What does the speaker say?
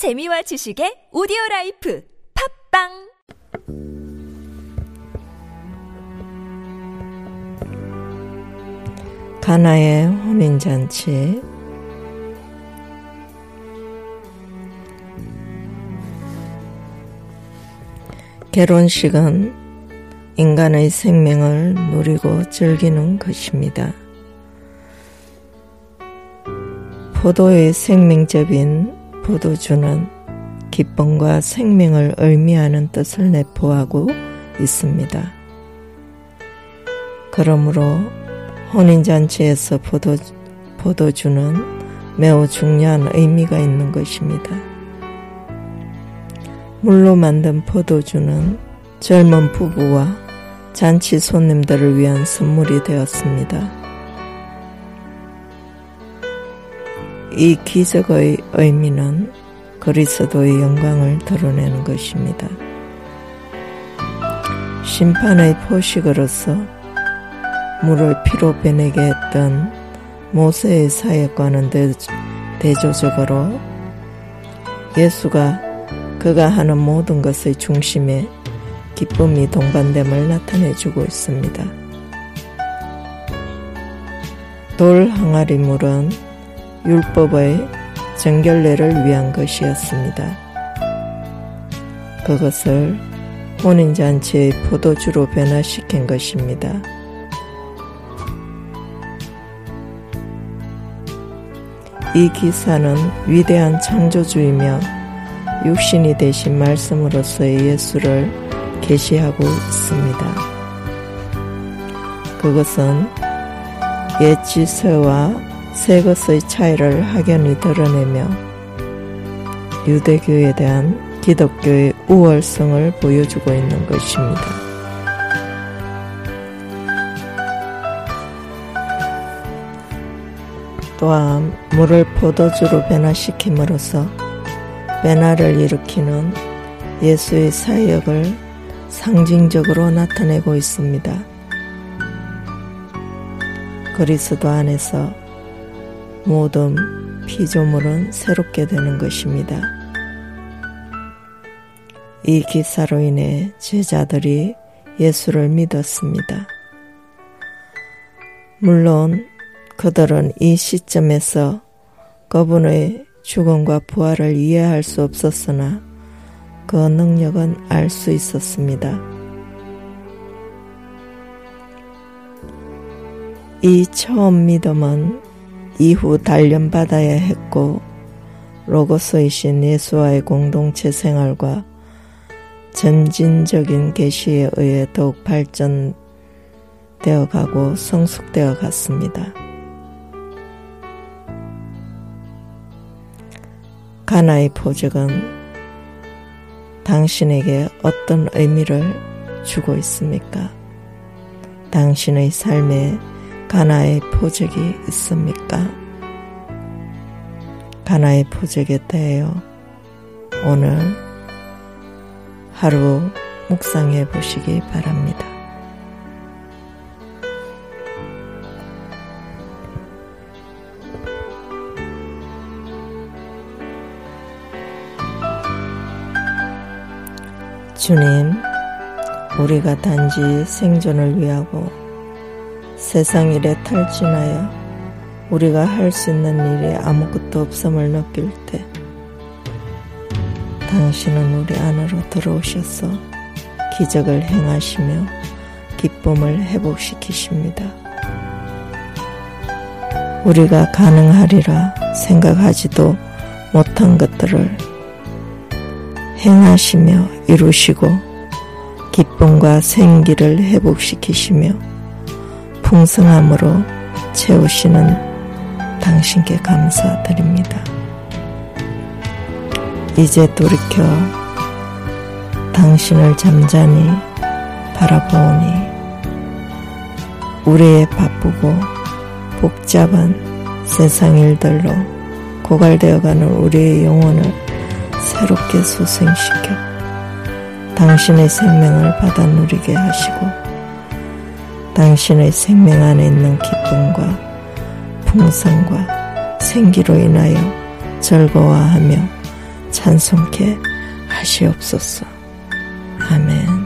재미와 지식의 오디오 life 팟빵 가나의 혼인잔치 결혼식은 인간의 생명을 누리고 즐기는 것입니다. 포도의 생명접인 포도주는 기쁨과 생명을 의미하는 뜻을 내포하고 있습니다. 그러므로 혼인잔치에서 포도, 포도주는 매우 중요한 의미가 있는 것입니다. 물로 만든 포도주는 젊은 부부와 잔치 손님들을 위한 선물이 되었습니다. 이 기적의 의미는 그리스도의 영광을 드러내는 것입니다. 심판의 포식으로서 물을 피로 빼내게 했던 모세의 사역과는 대조적으로 예수가 그가 하는 모든 것의 중심에 기쁨이 동반됨을 나타내 주고 있습니다. 돌 항아리 물은 율법의 정결례를 위한 것이었습니다. 그것을 혼인잔치의 포도주로 변화시킨 것입니다. 이 기사는 위대한 창조주이며 육신이 되신 말씀으로서의 예수를 계시하고 있습니다. 그것은 옛 지서와 새 것의 차이를 확연히 드러내며 유대교에 대한 기독교의 우월성을 보여주고 있는 것입니다. 또한 물을 포도주로 변화시킴으로써 변화를 일으키는 예수의 사역을 상징적으로 나타내고 있습니다. 그리스도 안에서 모든 피조물은 새롭게 되는 것입니다. 이 기사로 인해 제자들이 예수를 믿었습니다. 물론 그들은 이 시점에서 그분의 죽음과 부활을 이해할 수 없었으나 그 능력은 알 수 있었습니다. 이 처음 믿음은 이후 단련받아야 했고 로고스이신 예수와의 공동체 생활과 전진적인 계시에 의해 더욱 발전되어 가고 성숙되어 갔습니다. 가나의 포적은 당신에게 어떤 의미를 주고 있습니까? 당신의 삶에 가나의 포적이 있습니까? 가나의 포적에 대하여 오늘 하루 묵상해 보시기 바랍니다. 주님, 우리가 단지 생존을 위하고 세상 일에 탈진하여 우리가 할 수 있는 일이 아무것도 없음을 느낄 때 당신은 우리 안으로 들어오셔서 기적을 행하시며 기쁨을 회복시키십니다. 우리가 가능하리라 생각하지도 못한 것들을 행하시며 이루시고 기쁨과 생기를 회복시키시며 풍성함으로 채우시는 당신께 감사드립니다. 이제 돌이켜 당신을 잠잠히 바라보니 우리의 바쁘고 복잡한 세상 일들로 고갈되어가는 우리의 영혼을 새롭게 소생시켜 당신의 생명을 받아 누리게 하시고 당신의 생명 안에 있는 기쁨과 풍성과 생기로 인하여 즐거워하며 찬송케 하시옵소서. 아멘.